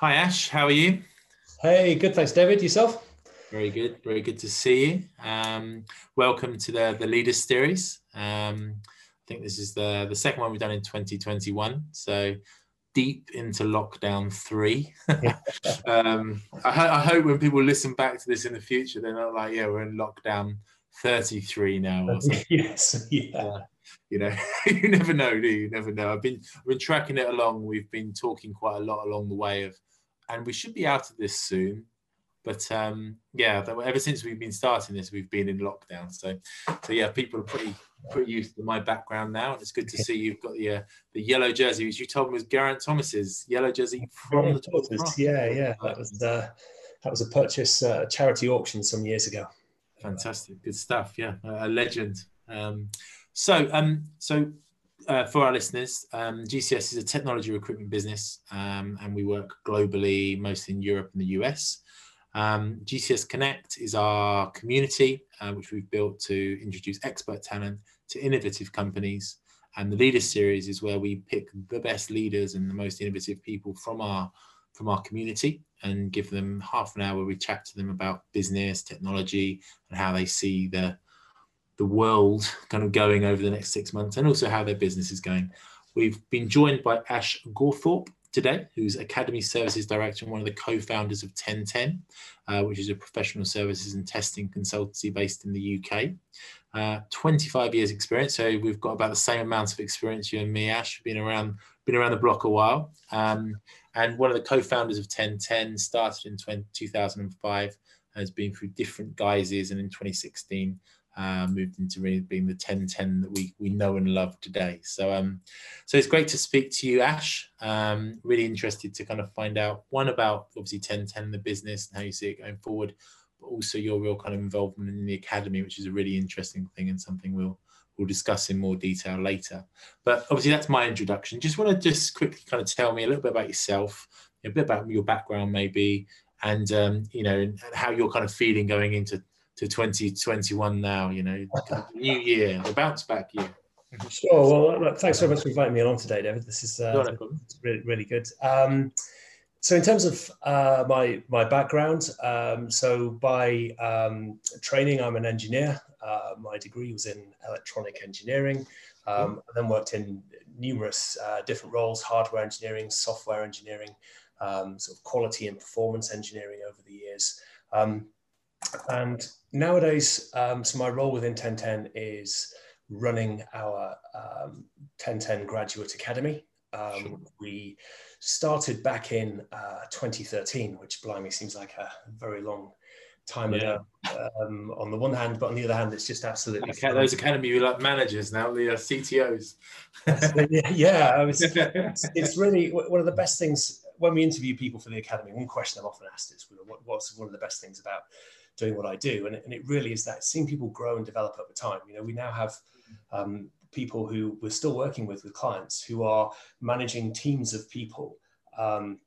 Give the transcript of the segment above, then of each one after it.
Hi, Ash. How are you? Hey, good. Thanks, David. Yourself? Very good. Very good to see you. Um, welcome to the the Leaders Series. Um, I think this is the the second one we've done in 2021. So deep into lockdown three. um, I, I, hope when people listen back to this in the future, they're not like, yeah, we're in lockdown 33 now. Or something. yes. Yeah. Uh, you know, you never know, do you? you? Never know. I've been I've been tracking it along. We've been talking quite a lot along the way of, and we should be out of this soon. But um, yeah, ever since we've been starting this, we've been in lockdown. So, so yeah, people are pretty pretty used to my background now, and it's good to see you've got the uh, the yellow jersey, which you told me was Geraint Thomas's yellow jersey from the Tour Yeah, yeah, that was uh, that was a purchase uh, charity auction some years ago. Fantastic, good stuff. Yeah, a legend. Um, so, um, so uh, for our listeners, um, GCS is a technology recruitment business, um, and we work globally, mostly in Europe and the US. Um, GCS Connect is our community, uh, which we've built to introduce expert talent to innovative companies. And the Leaders Series is where we pick the best leaders and the most innovative people from our from our community and give them half an hour we chat to them about business, technology, and how they see the the world kind of going over the next six months, and also how their business is going. We've been joined by Ash Gawthorpe, today, who's Academy Services Director and one of the co-founders of 1010, uh, which is a professional services and testing consultancy based in the UK. Uh, 25 years experience, so we've got about the same amount of experience, you and me, Ash, been around been around the block a while. Um, and one of the co-founders of 1010 started in 20, 2005, has been through different guises, and in 2016 uh, moved into really being the 1010 that we we know and love today. So um, so it's great to speak to you, Ash. Um, really interested to kind of find out one about obviously 1010 the business and how you see it going forward, but also your real kind of involvement in the academy, which is a really interesting thing and something we'll we'll discuss in more detail later. But obviously that's my introduction. Just want to just quickly kind of tell me a little bit about yourself, a bit about your background maybe, and um, you know how you're kind of feeling going into to 2021 now, you know, new year, the bounce back year. Sure. Well, thanks very much for inviting me along today, David. This is uh, really, really good. Um, so, in terms of uh, my my background, um, so by um, training, I'm an engineer. Uh, my degree was in electronic engineering. Um, I then worked in numerous uh, different roles: hardware engineering, software engineering, um, sort of quality and performance engineering over the years. Um, and nowadays, um, so my role within 1010 is running our um, 1010 Graduate Academy. Um, sure. We started back in uh, 2013, which blimey seems like a very long time yeah. ago. Um, on the one hand, but on the other hand, it's just absolutely okay, those academy like managers now, the uh, CTOs. yeah, it's, it's, really one of the best things when we interview people for the academy. One question I'm often asked is, "What's one of the best things about doing what I do. And it, and it really is that seeing people grow and develop over time. You know, we now have um, people who we're still working with with clients who are managing teams of people um,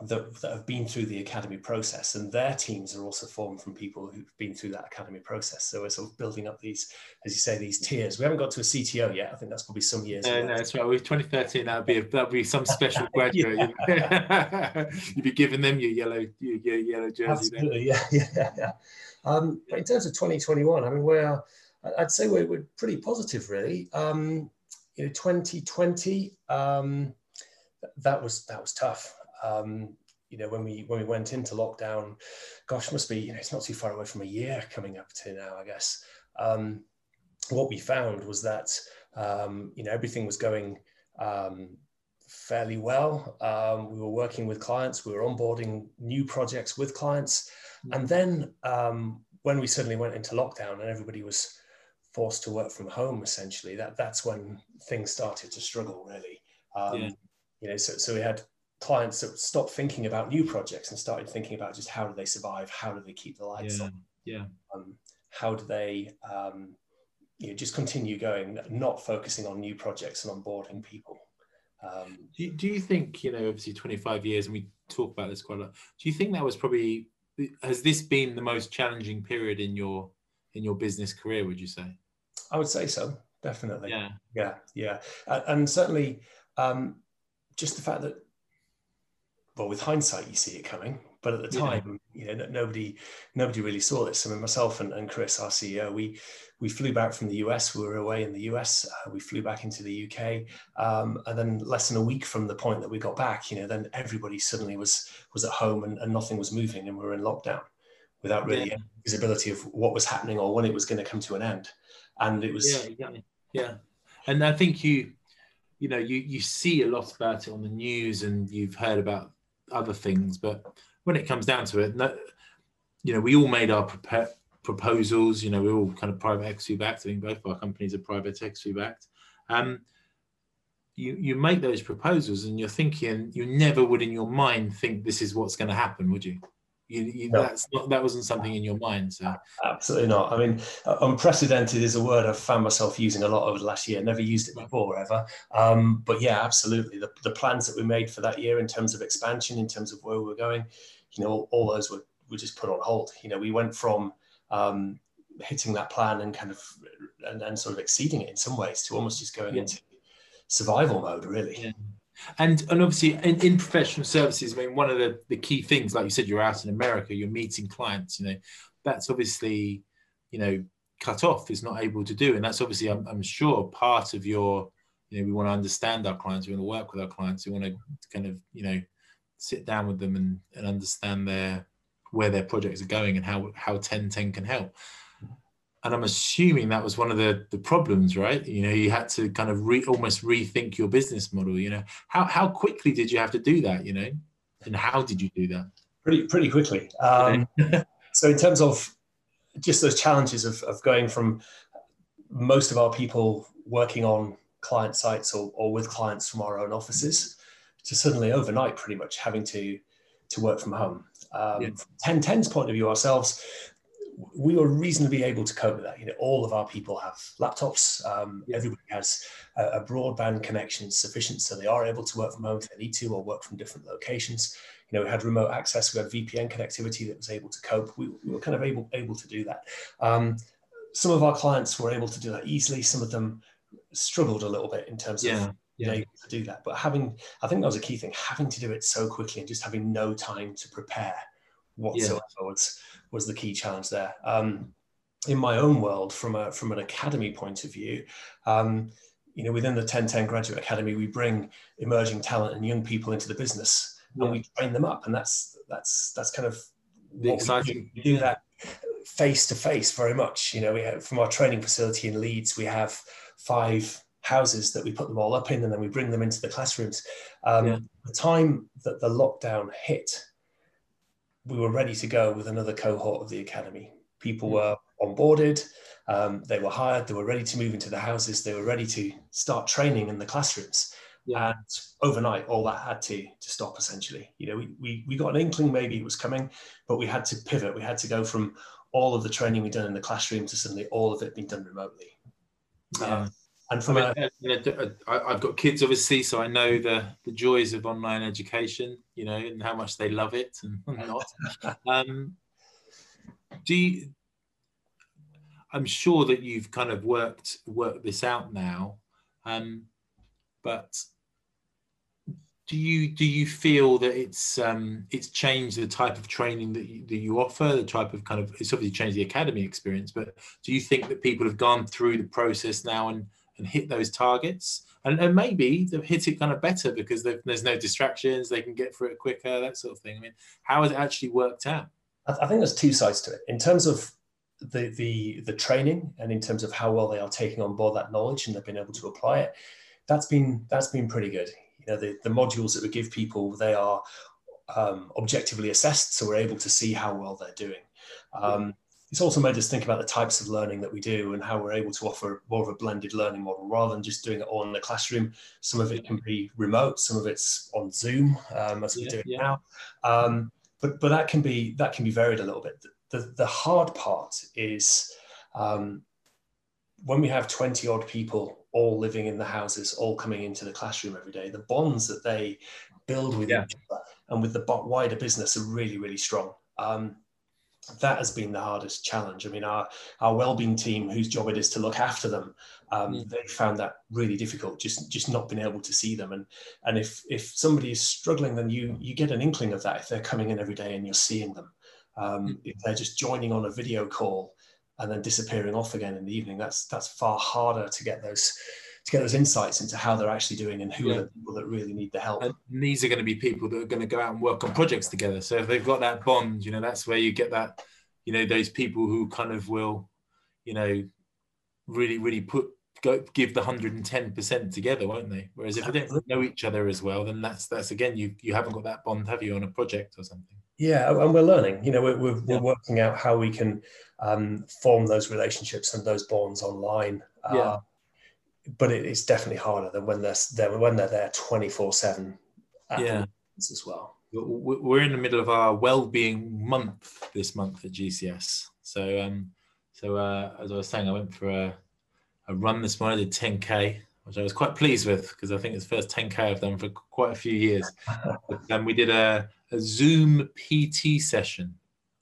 that, that, have been through the academy process, and their teams are also formed from people who've been through that academy process. So we're sort of building up these, as you say, these tiers. We haven't got to a CTO yet. I think that's probably some years. No, no, that's right. With 2013, that'd be that'd be some special graduate. You'd be giving them your yellow your, your yellow jersey. Absolutely, yeah, yeah, yeah. Um, but in terms of 2021, I mean, we're I'd say we're, we're pretty positive, really. Um, you know, 2020. Um, that was that was tough um, you know, when we when we went into lockdown, gosh, must be you know it's not too far away from a year coming up to now, I guess. Um, what we found was that um, you know everything was going um, fairly well. Um, we were working with clients, we were onboarding new projects with clients, mm-hmm. and then um, when we suddenly went into lockdown and everybody was forced to work from home, essentially, that that's when things started to struggle really. Um, yeah. You know, so so we had clients that stopped thinking about new projects and started thinking about just how do they survive, how do they keep the lights yeah, on, yeah, um, how do they um, you know just continue going, not focusing on new projects and onboarding people. Um, do, you, do you think you know obviously 25 years and we talk about this quite a lot do you think that was probably has this been the most challenging period in your in your business career would you say? I would say so definitely. Yeah. Yeah yeah. And certainly um, just the fact that well, with hindsight, you see it coming. But at the time, yeah. you know, nobody nobody really saw this. I mean, myself and, and Chris, our CEO, we we flew back from the US. We were away in the US. Uh, we flew back into the UK, um, and then less than a week from the point that we got back, you know, then everybody suddenly was was at home and, and nothing was moving, and we were in lockdown without really yeah. visibility of what was happening or when it was going to come to an end. And it was yeah, exactly. yeah. And I think you, you know, you you see a lot about it on the news, and you've heard about other things, but when it comes down to it, no, you know, we all made our prepare, proposals. You know, we're all kind of private equity backed. I think both our companies are private equity backed. Um, you you make those proposals, and you're thinking you never would in your mind think this is what's going to happen, would you? You, you, no. that's not, that wasn't something in your mind. So absolutely not. I mean, unprecedented is a word I've found myself using a lot over the last year. Never used it before ever. Um, but yeah, absolutely. The, the plans that we made for that year in terms of expansion, in terms of where we were going, you know, all, all those were, were just put on hold. You know, we went from um, hitting that plan and kind of and, and sort of exceeding it in some ways to almost just going yeah. into survival mode, really. Yeah. And and obviously in, in professional services, I mean, one of the, the key things, like you said, you're out in America, you're meeting clients, you know, that's obviously, you know, cut off is not able to do. And that's obviously, I'm, I'm sure, part of your, you know, we want to understand our clients, we want to work with our clients, we want to kind of, you know, sit down with them and, and understand their where their projects are going and how how 1010 can help and i'm assuming that was one of the the problems right? You know you had to kind of re, almost rethink your business model you know? How how quickly did you have to do that you know? And how did you do that? Pretty pretty quickly. Um, so in terms of just those challenges of, of going from most of our people working on client sites or, or with clients from our own offices to suddenly overnight pretty much having to to work from home. Um, yeah. From 1010's point of view ourselves, we were reasonably able to cope with that. You know, all of our people have laptops. Um. Everybody has a, a, broadband connection sufficient, so they are able to work from home if they need to, or work from different locations. You know, we had remote access. We had VPN connectivity that was able to cope. We, we were kind of able able to do that. Um, some of our clients were able to do that easily. Some of them struggled a little bit in terms yeah. of yeah. able to do that. But having, I think that was a key thing, having to do it so quickly and just having no time to prepare whatsoever yeah. was was the key challenge there. Um, in my own world, from a from an academy point of view, um, you know, within the 1010 Graduate Academy, we bring emerging talent and young people into the business, yeah. and we train them up, and that's that's that's kind of the exciting. We do. We do that face to face very much. You know, we have from our training facility in Leeds, we have five houses that we put them all up in and then we bring them into the classrooms. Um, yeah. The time that the lockdown hit, we were ready to go with another cohort of the academy. People were onboarded, um, they were hired, they were ready to move into the houses, they were ready to start training in the classrooms. Yeah. And overnight, all that had to, to stop essentially. You know, we, we, we got an inkling maybe it was coming, but we had to pivot. We had to go from all of the training we'd done in the classroom to suddenly all of it being done remotely. Yeah. Um, and from I mean, a, you know, I've got kids obviously, so I know the the joys of online education, you know, and how much they love it and not. um, do you? I'm sure that you've kind of worked worked this out now, um, but do you do you feel that it's um, it's changed the type of training that you, that you offer, the type of kind of it's obviously changed the academy experience, but do you think that people have gone through the process now and and hit those targets. And, and maybe they've hit it kind of better because there's no distractions, they can get through it quicker, that sort of thing. I mean, how has it actually worked out? I think there's two sides to it. In terms of the the the training and in terms of how well they are taking on board that knowledge and they've been able to apply it, that's been that's been pretty good. You know, the, the modules that we give people, they are um, objectively assessed, so we're able to see how well they're doing. Um, it's also made us think about the types of learning that we do and how we're able to offer more of a blended learning model rather than just doing it all in the classroom. Some of it can be remote, some of it's on Zoom, um, as we do it yeah. now. Um, but but that can be that can be varied a little bit. The, the, hard part is um, when we have 20 odd people all living in the houses, all coming into the classroom every day, the bonds that they build with yeah. each other and with the wider business are really, really strong. Um, that has been the hardest challenge. I mean, our our wellbeing team, whose job it is to look after them, um, mm. they found that really difficult. Just just not being able to see them, and and if if somebody is struggling, then you you get an inkling of that if they're coming in every day and you're seeing them. Um, mm. If they're just joining on a video call and then disappearing off again in the evening, that's that's far harder to get those to get those insights into how they're actually doing and who yeah. are the people that really need the help. And these are going to be people that are going to go out and work on projects together. So if they've got that bond, you know, that's where you get that, you know, those people who kind of will, you know, really, really put go give the 110% together, won't they? Whereas if they don't know each other as well, then that's that's again you you haven't got that bond, have you, on a project or something? Yeah, and we're learning. You know, we're we're, yeah. we're working out how we can um, form those relationships and those bonds online. Yeah. But it is definitely harder than when they're there when they're there 24 7 yeah. as well. We're in the middle of our well-being month this month at gcs so um so uh, as i was saying i went for a, a run this morning I did 10k which i was quite pleased with because i think it's the first 10k i've done for quite a few years. And we did a, a zoom pt session.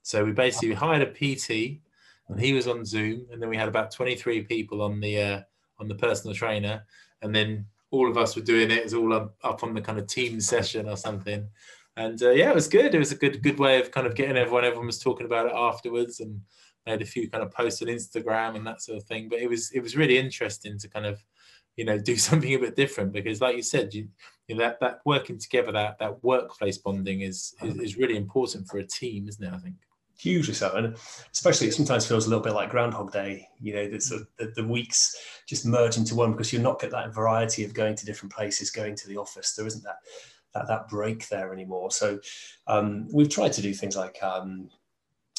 So we basically hired a pt and he was on zoom and then we had about 23 people on the uh, on the personal trainer, and then all of us were doing it. It was all up, up on the kind of team session or something. And uh, yeah, it was good. It was a good good way of kind of getting everyone. Everyone was talking about it afterwards, and made a few kind of posts on Instagram and that sort of thing. But it was it was really interesting to kind of you know do something a bit different because, like you said, you, you know, that that working together, that that workplace bonding is, is is really important for a team, isn't it? I think hugely so and especially it sometimes feels a little bit like groundhog day you know the, the, the, weeks just merge into one because you're not get that variety of going to different places going to the office. There isn't that that, that break there anymore. So um, we've tried to do things like um,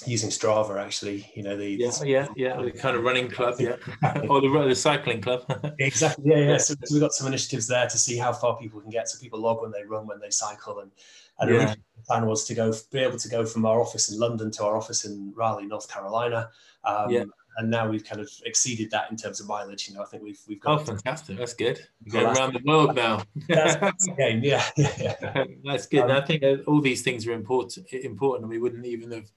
using Strava actually, you know, the yeah, yeah, yeah, the kind of running club, yeah, or the the cycling club. exactly, yeah, yeah. So, so, we've got some initiatives there to see how far people can get. So people log when they run, when they cycle, and and yeah. the plan was to go be able to go from our office in London to our office in Raleigh, North Carolina. Um, yeah. And now we've kind of exceeded that in terms of mileage. You know, I think we've we've got. Oh, fantastic! That's good. You're going around the world now. that's, that's game. Yeah, yeah. that's good. Um, I think all these things are important. Important, and we wouldn't even have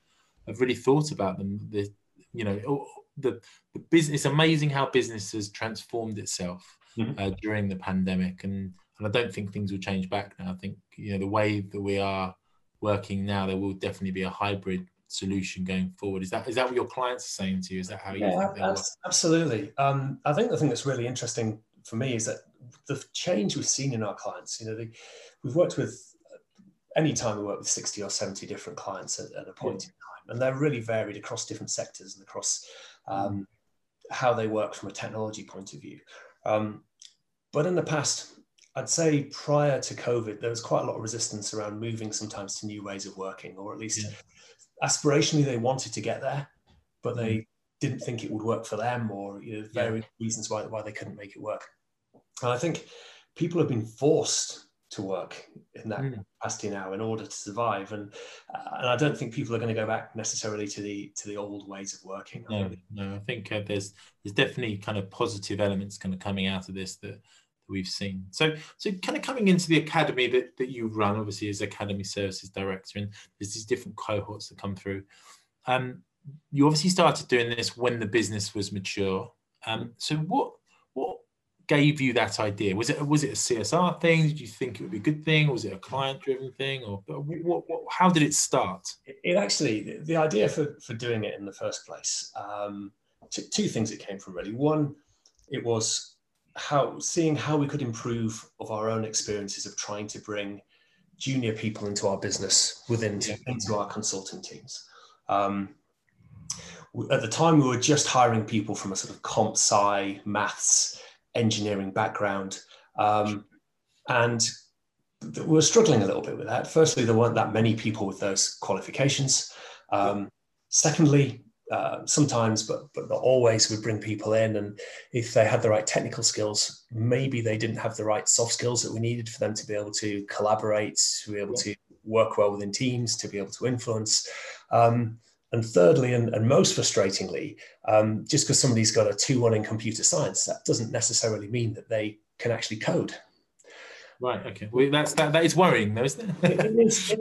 have really thought about them. The you know the the business. It's amazing how business has transformed itself mm-hmm. uh, during the pandemic, and and I don't think things will change back now. I think you know the way that we are working now, there will definitely be a hybrid solution going forward. Is that is that what your clients are saying to you? Is that how you yeah, think Absolutely. Um, I think the thing that's really interesting for me is that the change we've seen in our clients. You know, the, we've worked with any time we work with 60 or 70 different clients at, at a point yeah. And they're really varied across different sectors and across um, how they work from a technology point of view. Um, but in the past, I'd say prior to COVID, there was quite a lot of resistance around moving sometimes to new ways of working, or at least yeah. aspirationally they wanted to get there, but they mm. didn't think it would work for them, or you know, various yeah. reasons why, why they couldn't make it work. And I think people have been forced to work in that mm. capacity now in order to survive. And uh, and I don't think people are going to go back necessarily to the to the old ways of working no no I think uh, there's there's definitely kind of positive elements kind of coming out of this that we've seen. So so kind of coming into the academy that that you run obviously as academy services director and there's these different cohorts that come through. Um you obviously started doing this when the business was mature. Um so what what gave you that idea? Was it was it a CSR thing? Did you think it would be a good thing? Was it a client driven thing? Or what, what, how did it start? It, actually the idea for for doing it in the first place. Um, t- two things it came from really. One, it was how seeing how we could improve of our own experiences of trying to bring junior people into our business within yeah. into our consulting teams. Um, at the time, we were just hiring people from a sort of comp sci maths engineering background. Um, and we were struggling a little bit with that. Firstly, there weren't that many people with those qualifications. Um, secondly, uh, sometimes, but but not always, we bring people in, and if they had the right technical skills, maybe they didn't have the right soft skills that we needed for them to be able to collaborate, to be able to work well within teams, to be able to influence. Um, and thirdly, and, and most frustratingly, um, just because somebody's got a 2 1 in computer science, that doesn't necessarily mean that they can actually code. Right. Okay. Well, that's that. That is worrying, though, isn't it? it, is,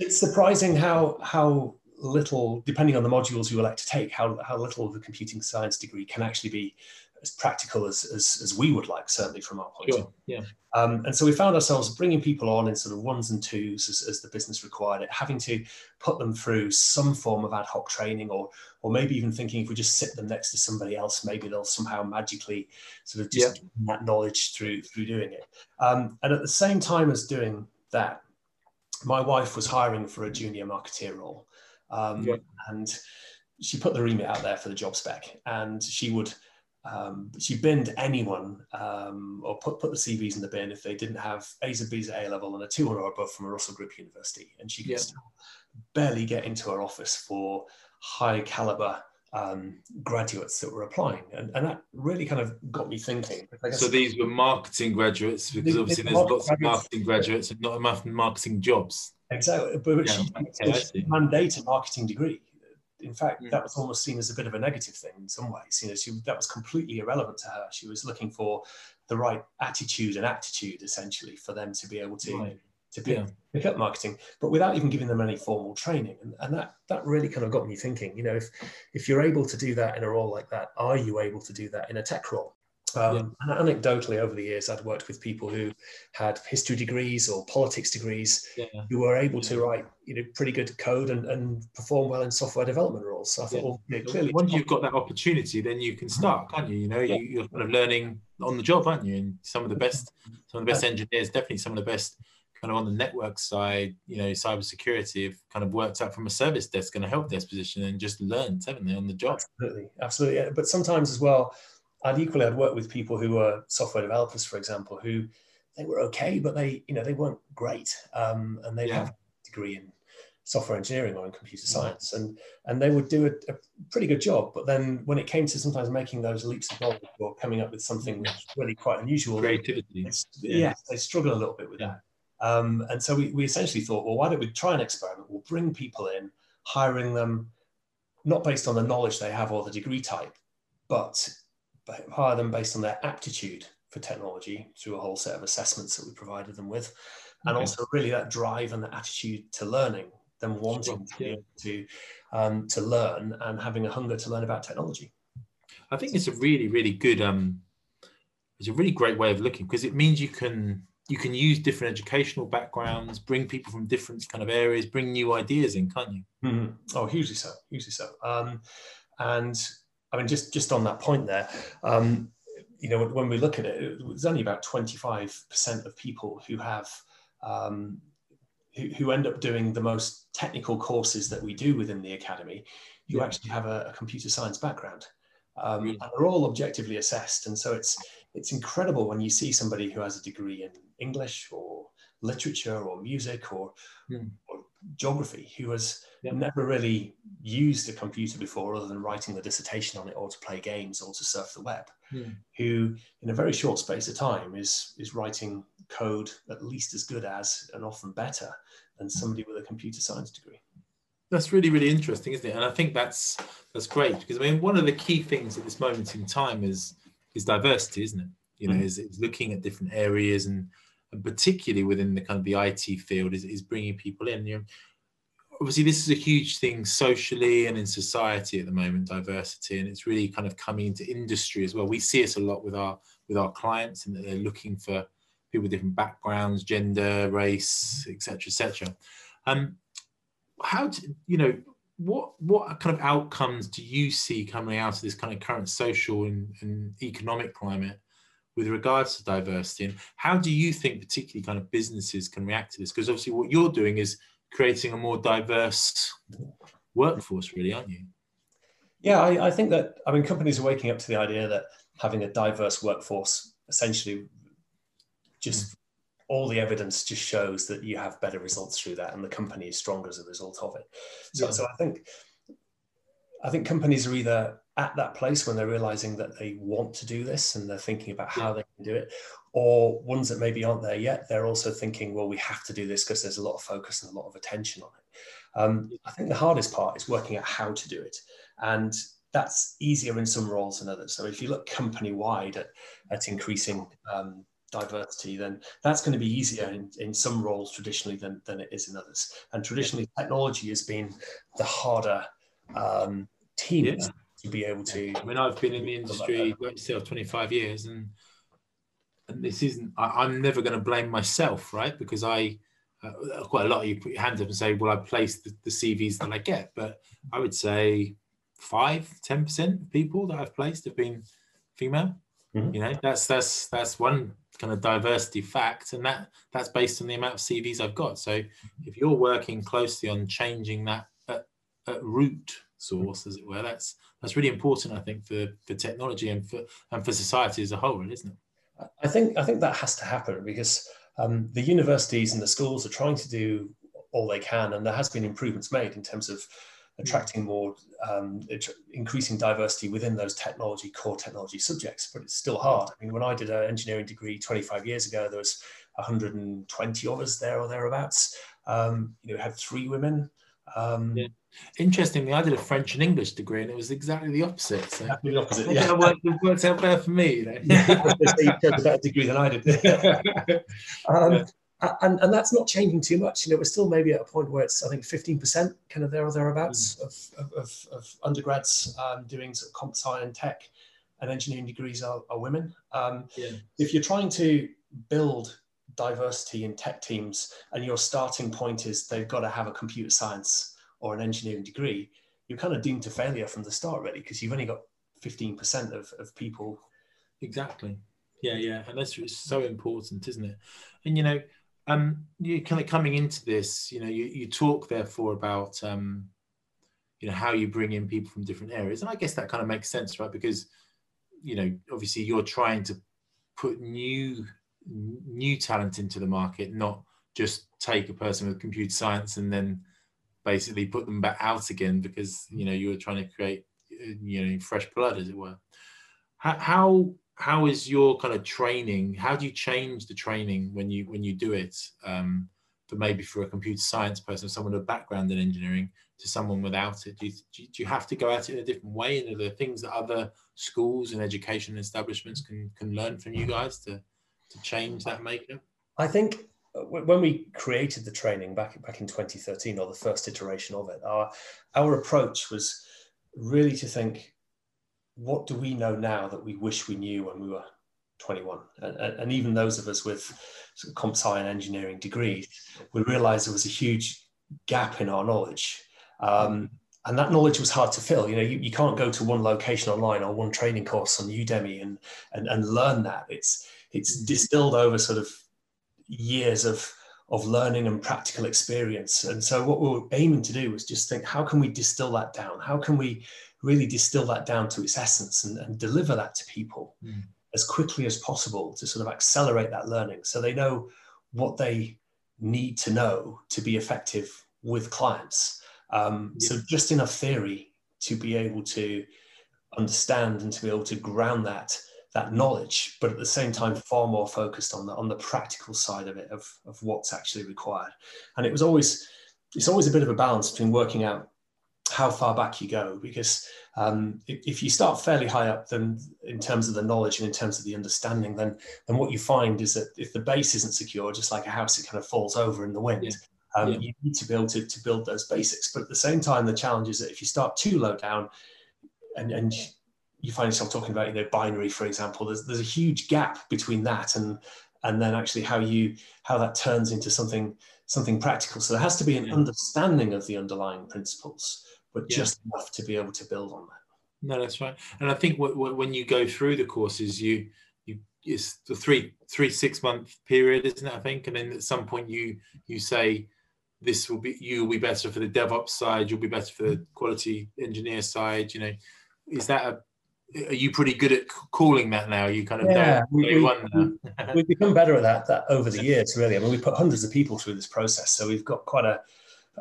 it's surprising how how little, depending on the modules you elect to take, how, how little of the computing science degree can actually be as practical as, as, as we would like, certainly from our point sure. of view. Yeah. Um, and so we found ourselves bringing people on in sort of ones and twos as, as, the business required it, having to put them through some form of ad hoc training, or or maybe even thinking if we just sit them next to somebody else, maybe they'll somehow magically sort of just yeah. that knowledge through through doing it. Um, and at the same time as doing that, my wife was hiring for a junior marketeer role, um, yeah. and she put the remit out there for the job spec, and she would um, she binned anyone um, or put, put the CVs in the bin if they didn't have A's and B's at A level and a two or above from a Russell Group university. And she could yeah. barely get into her office for high caliber um, graduates that were applying. And, and that really kind of got me thinking. So these were marketing graduates because obviously there's lots of marketing graduates and not enough marketing jobs. Exactly. But yeah. she, okay, mandated marketing degree in fact, mm. that was almost seen as a bit of a negative thing in some ways. You know, she, that was completely irrelevant to her. She was looking for the right attitude and aptitude, essentially, for them to be able to right. to pick, yeah. pick, up marketing, but without even giving them any formal training. And, and that that really kind of got me thinking. You know, if if you're able to do that in a role like that, are you able to do that in a tech role? Um, yeah. And anecdotally, over the years, I'd worked with people who had history degrees or politics degrees yeah. who were able to write, you know, pretty good code and, and perform well in software development roles. So I thought, yeah. well, you know, clearly, once you've got that opportunity, then you can start, can't you? You know, you, are kind of learning on the job, aren't you? And some of the best, some of the best engineers, definitely some of the best, kind of on the network side, you know, cybersecurity have kind of worked out from a service desk and a help desk position and just learned, haven't they, on the job? Absolutely, absolutely. But sometimes as well I'd equally I'd worked with people who were software developers, for example, who they were okay, but they you know they weren't great, um, and they yeah. have a degree in software engineering or in computer science, and and they would do a, a, pretty good job. But then when it came to sometimes making those leaps of knowledge or coming up with something really quite unusual, creativity, they, yeah. yeah. they struggle a little bit with yeah. that. Um, and so we, we essentially thought, well, why don't we try an experiment? We'll bring people in, hiring them not based on the knowledge they have or the degree type, but hire them based on their aptitude for technology through a whole set of assessments that we provided them with, and okay. also really that drive and the attitude to learning, them wanting to to um, to learn and having a hunger to learn about technology. I think it's a really really good um, it's a really great way of looking because it means you can you can use different educational backgrounds, bring people from different kind of areas, bring new ideas in, can't you? Mm-hmm. Oh, hugely so, hugely so. Um, and I mean, just just on that point there, um, you know, when we look at it, it's only about 25% of people who have um, who, who, end up doing the most technical courses that we do within the academy, who yeah. actually have a, a, computer science background. Um, and they're all objectively assessed, and so it's it's incredible when you see somebody who has a degree in English or literature or music or, mm. Geography who has yep. never really used a computer before other than writing the dissertation on it or to play games or to surf the web mm. who in a very short space of time is is writing code at least as good as and often better than somebody with a computer science degree that's really really interesting isn't it and i think that's that's great because i mean one of the key things at this moment in time is is diversity isn't it you know mm. is, is looking at different areas and and particularly within the kind of the IT field, is, is bringing people in. You know, obviously, this is a huge thing socially and in society at the moment, diversity, and it's really kind of coming into industry as well. We see it a lot with our with our clients, and that they're looking for people with different backgrounds, gender, race, etc., etc. Um, how do you know? What what kind of outcomes do you see coming out of this kind of current social and, and economic climate with regards to diversity and how do you think particularly kind of businesses can react to this? Because obviously what you're doing is creating a more diverse workforce really aren't you? Yeah I, I, think that i mean companies are waking up to the idea that having a diverse workforce essentially just all the evidence just shows that you have better results through that and the company is stronger as a result of it. So, yeah. so i think i think companies are either at that place when they're realizing that they want to do this and they're thinking about how they can do it or ones that maybe aren't there yet they're also thinking well we have to do this because there's a lot of focus and a lot of attention on it. Um, i think the hardest part is working out how to do it and that's easier in some roles than others. So if you look company wide at, at increasing um, diversity, then that's going to be easier in, in some roles traditionally than, than it is in others. And traditionally, technology has been the harder um, team yeah. To be able to. I mean, I've been in the industry, yourself, 25 years, and and this isn't. I, am never going to blame myself, right? Because I. Uh, quite a lot of you put your hands up and say, "Well, I place the, the CVs that I get," but I would say five, ten percent of people that I've placed have been female. Mm-hmm. You know, that's that's that's one kind of diversity fact, and that that's based on the amount of CVs I've got. So if you're working closely on changing that at, at root source, as it were, that's that's really important, I think, for for technology and for and for society as a whole, isn't it? I think I think that has to happen because um, the universities and the schools are trying to do all they can, and there has been improvements made in terms of attracting more, um, increasing diversity within those technology, core technology subjects, but it's still hard. I mean, when I did an engineering degree 25 years ago, there was 120 of us there or thereabouts. Um, you know, we had three women. Um, yeah. Interestingly, I did a French and English degree, and it was exactly the opposite. So exactly the opposite. Yeah, it worked, it worked out better for me. You know? yeah, you took a better degree than I did. um, and, and that's not changing too much. You know, we're still maybe at a point where it's I think 15% kind of there or thereabouts mm. of, of, of, undergrads um, doing sort of comp sci and tech and engineering degrees are, are women. Um, yeah. If you're trying to build diversity in tech teams and your starting point is they've got to have a computer science or an engineering degree, you're kind of doomed to failure from the start, really, because you've only got 15% of, of people. Exactly. Yeah, yeah. And that's so important, isn't it? And, you know, um, you kind of coming into this, you know, you, you talk therefore about, um, you know, how you bring in people from different areas. And I guess that kind of makes sense, right? Because, you know, obviously you're trying to put new, new talent into the market, not just take a person with computer science and then basically put them back out again because, you know, you're trying to create, you know, fresh blood, as it were. How, how how is your kind of training? How do you change the training when you when you do it? Um, for maybe for a computer science person, someone with a background in engineering, to someone without it? Do you, do you have to go at it in a different way? And are there things that other schools and education establishments can can learn from you guys to to change that makeup? I think uh, when we created the training back back in 2013 or the first iteration of it, our our approach was really to think what do we know now that we wish we knew when we were 21? And, and even those of us with sort of comp sci and engineering degrees, we realized there was a huge gap in our knowledge. Um, and that knowledge was hard to fill. You know, you, you can't go to one location online or one training course on Udemy and, and, and learn that. It's, it's distilled over sort of years of, of learning and practical experience. And so what we were aiming to do was just think, how can we distill that down? How can we really distill that down to its essence and, and deliver that to people mm. as quickly as possible to sort of accelerate that learning so they know what they need to know to be effective with clients. Um, yeah. So just enough theory to be able to understand and to be able to ground that that knowledge, but at the same time far more focused on the on the practical side of it of, of what's actually required. And it was always it's always a bit of a balance between working out how far back you go because um, if, if, you start fairly high up then in terms of the knowledge and in terms of the understanding then then what you find is that if the base isn't secure just like a house it kind of falls over in the wind yeah. Um, yeah. you need to be able to, to build those basics but at the same time the challenge is that if you start too low down and, and you find yourself talking about you know binary for example there's, there's a huge gap between that and and then actually how you how that turns into something something practical so there has to be an yeah. understanding of the underlying principles but yeah. just enough to be able to build on that. No, that's right. And I think what, what, when you go through the courses, you you it's the three three six month period, isn't it? I think, and then at some point you you say this will be you will be better for the DevOps side, you'll be better for the quality engineer side. You know, is that a are you pretty good at calling that now? You kind of yeah, we, have we, become better at that, that over the years, really. I mean, we put hundreds of people through this process, so we've got quite a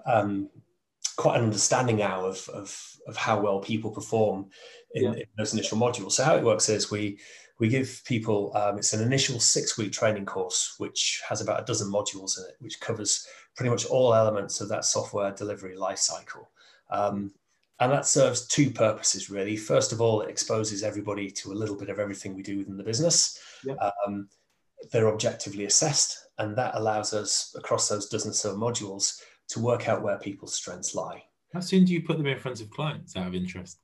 um, quite an understanding now of, of, of how well people perform in, yeah. in, those initial modules. So how it works is we we give people um, it's an initial six week training course which has about a dozen modules in it, which covers pretty much all elements of that software delivery lifecycle. Um, and that serves two purposes really. First of all, it exposes everybody to a little bit of everything we do within the business. Yeah. Um, they're objectively assessed, and that allows us across those dozen or so modules to work out where people's strengths lie. How soon do you put them in front of clients out of interest?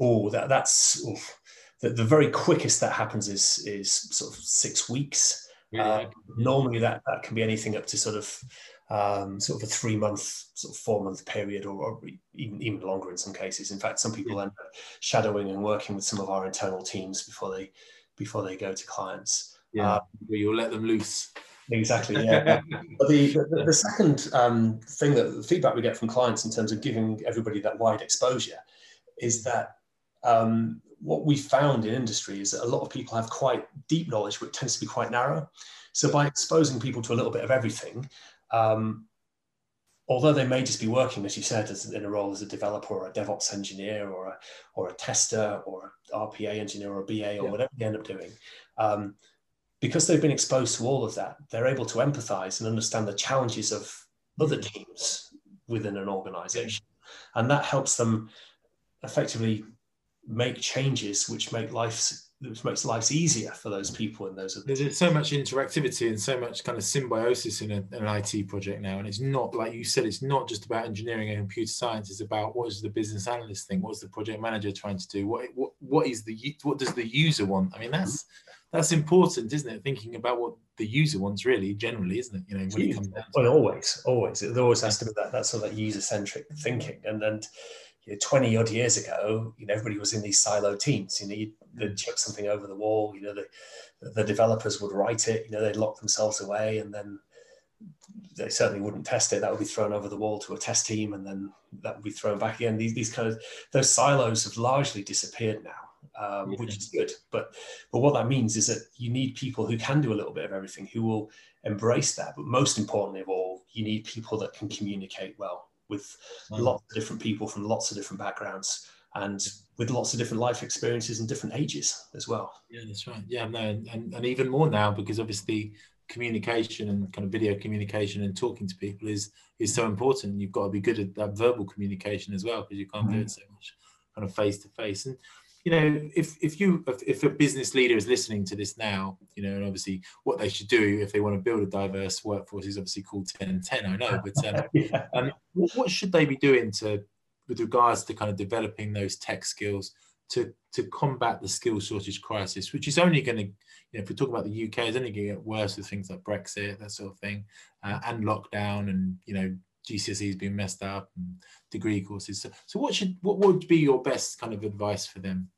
Oh, that, that's oof. The, the very quickest that happens is is sort of six weeks. Really? Uh, normally, that that can be anything up to sort of um, sort of a three month, sort of four month period, or, or, even even longer in some cases. In fact, some people end up shadowing and working with some of our internal teams before they before they go to clients. Yeah, um, you'll let them loose. Exactly. Yeah. but the, the, the second um, thing that the feedback we get from clients in terms of giving everybody that wide exposure is that um, what we found in industry is that a lot of people have quite deep knowledge, but tends to be quite narrow. So by exposing people to a little bit of everything, um, although they may just be working, as you said, as in a role as a developer or a DevOps engineer or a, or a tester or an RPA engineer or a BA or yeah. whatever they end up doing, um, because they've been exposed to all of that, they're able to empathize and understand the challenges of other teams within an organization. And that helps them effectively make changes which make life which makes lives easier for those people and those. There's so much interactivity and so much kind of symbiosis in, a, in, an IT project now, and it's not like you said. It's not just about engineering and computer science. It's about what is the business analyst think? What's the project manager trying to do? What what what is the what does the user want? I mean, that's that's important, isn't it? Thinking about what the user wants, really, generally, isn't it? You know, when it comes down. well, always, always, it always has to be that that sort of user centric thinking, and then you know, 20 odd years ago, you know, everybody was in these silo teams. You know, you'd, they'd chuck something over the wall. You know, the, the developers would write it. You know, they'd lock themselves away, and then they certainly wouldn't test it. That would be thrown over the wall to a test team, and then that would be thrown back again. These these kind of those silos have largely disappeared now, um, yeah. which is good. But but what that means is that you need people who can do a little bit of everything, who will embrace that. But most importantly of all, you need people that can communicate well with wow. lots of different people from lots of different backgrounds and with lots of different life experiences and different ages as well. Yeah, that's right. Yeah, no, and, and even more now because obviously communication and kind of video communication and talking to people is is so important. You've got to be good at that verbal communication as well because you can't mm-hmm. do it so much kind of face to face. And you know, if if you if, if, a business leader is listening to this now, you know, and obviously what they should do if they want to build a diverse workforce is obviously called 10 and 10, I know, but um, yeah. um, what, what, should they be doing to with regards to kind of developing those tech skills to to combat the skill shortage crisis, which is only going to, you know, if we talk about the UK, it's only going to get worse with things like Brexit, that sort of thing, uh, and lockdown, and you know, GCSEs being messed up, and degree courses. So, so what should what would be your best kind of advice for them?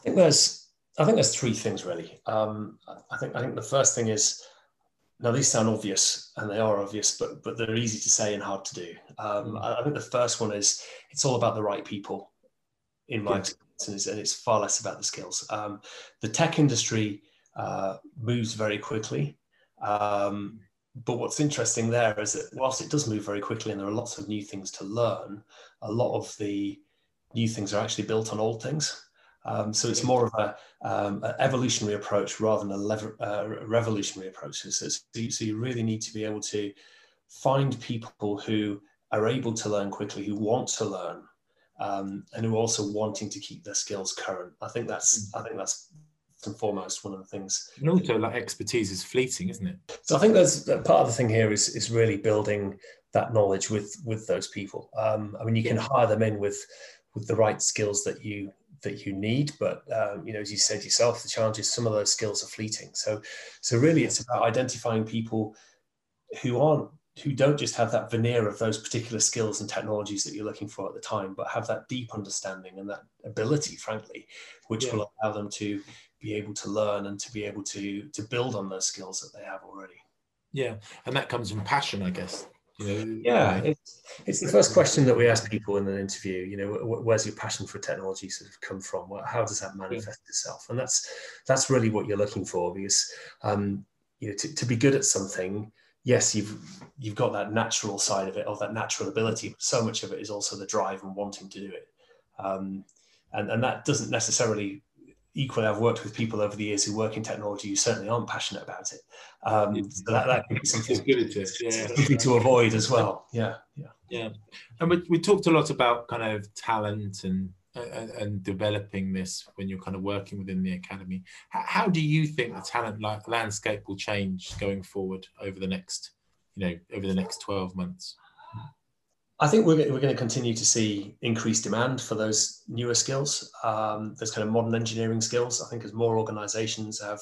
I think there's I think there's three things really. Um, I think I think the first thing is now these sound obvious and they are obvious, but but they're easy to say and hard to do. Um, mm. I, I, think the first one is it's all about the right people, in my experience, and it's, and it's, far less about the skills. Um, the tech industry uh, moves very quickly. Um, but what's interesting there is that whilst it does move very quickly and there are lots of new things to learn, a lot of the new things are actually built on old things. Um, so it's more of a um, an evolutionary approach rather than a lever, uh, revolutionary approach. So, so you really need to be able to find people who are able to learn quickly, who want to learn, um, and who are also wanting to keep their skills current. I think that's I think that's and foremost one of the things. And also, like expertise is fleeting, isn't it? So I think there's part of the thing here is is really building that knowledge with with those people. Um, I mean, you can hire them in with with the right skills that you that you need. But um, you know, as you said yourself, the challenge is some of those skills are fleeting. So, so really, it's about identifying people who aren't who don't just have that veneer of those particular skills and technologies that you're looking for at the time, but have that deep understanding and that ability, frankly, which yeah. will allow them to be able to learn and to be able to to build on those skills that they have already. Yeah, and that comes from passion, I guess. You know, yeah, it's, it's the first question that we ask people in an interview. You know, where's your passion for technology sort of come from? How does that manifest yeah. itself? And that's that's really what you're looking for because um, you know to, to be good at something. Yes, you've you've got that natural side of it, or that natural ability. But so much of it is also the drive and wanting to do it, um, and and that doesn't necessarily equally, I've worked with people over the years who work in technology who certainly aren't passionate about it. Um, so that, that can be something yeah. to avoid as well. Yeah, yeah, yeah. And we, we talked a lot about kind of talent and and, and, developing this when you're kind of working within the academy. How, how do you think the talent landscape will change going forward over the next, you know, over the next 12 months? I think we're, we're going to continue to see increased demand for those newer skills, um, those kind of modern engineering skills. I think as more organizations have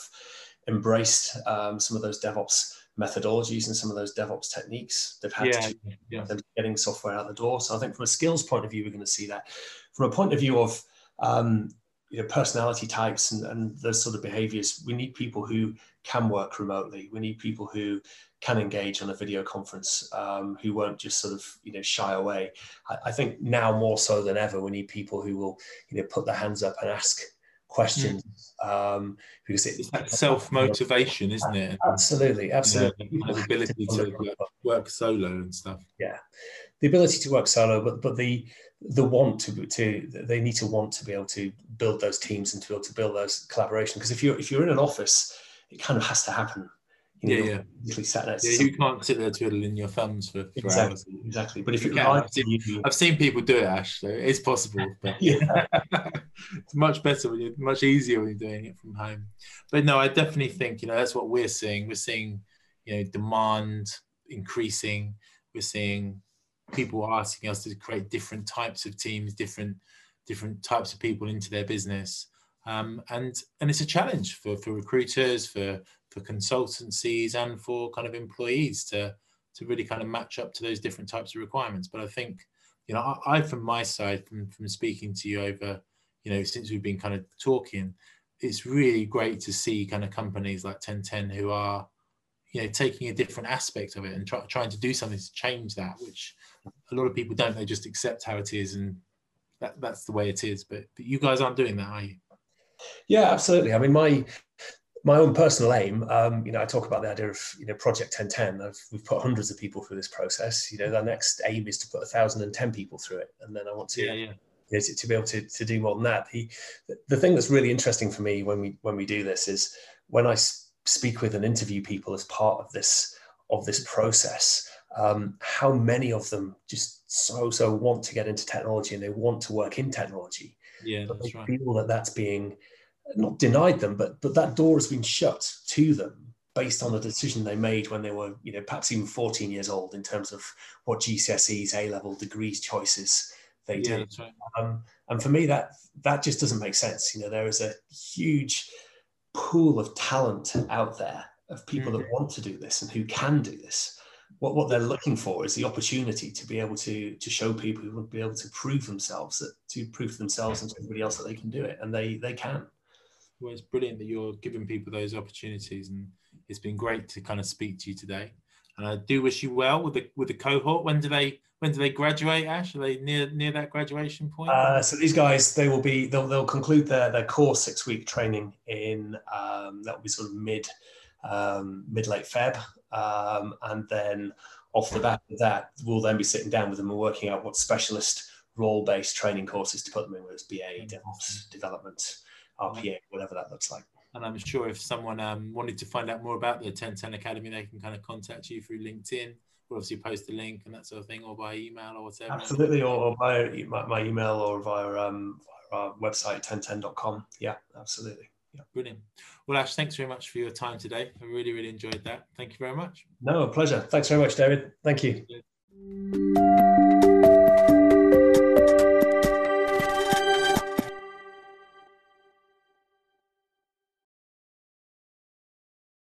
embraced um, some of those DevOps methodologies and some of those DevOps techniques, they've had yeah, to yeah. getting software out the door. So I think from a skills point of view, we're going to see that. From a point of view of um, you know, personality types and, and those sort of behaviors, we need people who can work remotely. We need people who can engage on a video conference, um, who won't just sort of you know shy away. I, I, think now more so than ever, we need people who will you know put their hands up and ask questions mm. um, because it, it's that self motivation, isn't it? Absolutely, absolutely. You know, the ability to work, work solo and stuff. Yeah, the ability to work solo, but but the the want to to they need to want to be able to build those teams and to be able to build those collaboration. Because if you're if you're in an office, it kind of has to happen you know, yeah, yeah. sat next yeah, you can't sit there twiddling your thumbs for, for exactly, hours. Exactly. But if you, you can, I've seen, you... I've seen, people do it, Ash. So it's possible. But yeah. it's much better when you're much easier when you're doing it from home. But no, I definitely think you know that's what we're seeing. We're seeing you know demand increasing. We're seeing people asking us to create different types of teams, different different types of people into their business. Um, and and it's a challenge for for recruiters, for for consultancies and for kind of employees to to really kind of match up to those different types of requirements. But I think, you know, I, I from my side, from from speaking to you over, you know, since we've been kind of talking, it's really great to see kind of companies like Ten10 who are, you know, taking a different aspect of it and try, trying to do something to change that, which a lot of people don't. They just accept how it is and that, that's the way it is. But, but you guys aren't doing that, are you? Yeah, absolutely. I mean, my my own personal aim, um, you know, I talk about the idea of, you know, Project 1010. I've, we've put hundreds of people through this process. You know, the next aim is to put 1,010 people through it. And then I want to, yeah, yeah. You know, to, to, be able to, to do more than that. The, the thing that's really interesting for me when we, when we do this is when I speak with and interview people as part of this, of this process, um, how many of them just so, so want to get into technology and they want to work in technology. Yeah, but they right. feel that that's being, not denied them, but but that door has been shut to them based on a decision they made when they were, you know, perhaps even 14 years old in terms of what GCSEs, A level degrees choices they yeah, did. Right. Um, and for me, that that just doesn't make sense. You know, there is a huge pool of talent out there of people mm-hmm. that want to do this and who can do this. What, what they're looking for is the opportunity to be able to to show people who would be able to prove themselves that to prove to themselves and to everybody else that they can do it and they they can well, it's brilliant that you're giving people those opportunities, and it's been great to kind of speak to you today. And I do wish you well with the with the cohort. When do they when do they graduate? Ash, are they near near that graduation point? Uh, so these guys, they will be they'll they'll conclude their their core six week training in um, that will be sort of mid um, mid late Feb, um, and then off the back of that, we'll then be sitting down with them and working out what specialist role based training courses to put them in, whether it's BA, DevOps, development RPA, whatever that looks like. And I'm sure if someone um, wanted to find out more about the Ten10 Academy, they can kind of contact you through LinkedIn. We'll obviously post a link and that sort of thing, or by email or whatever. Absolutely, or, by my, my, email or via, um, via our website, ten10.com. Yeah, absolutely. Yeah. Brilliant. Well, Ash, thanks very much for your time today. I really, really enjoyed that. Thank you very much. No, a pleasure. Thanks very much, David. Thank you.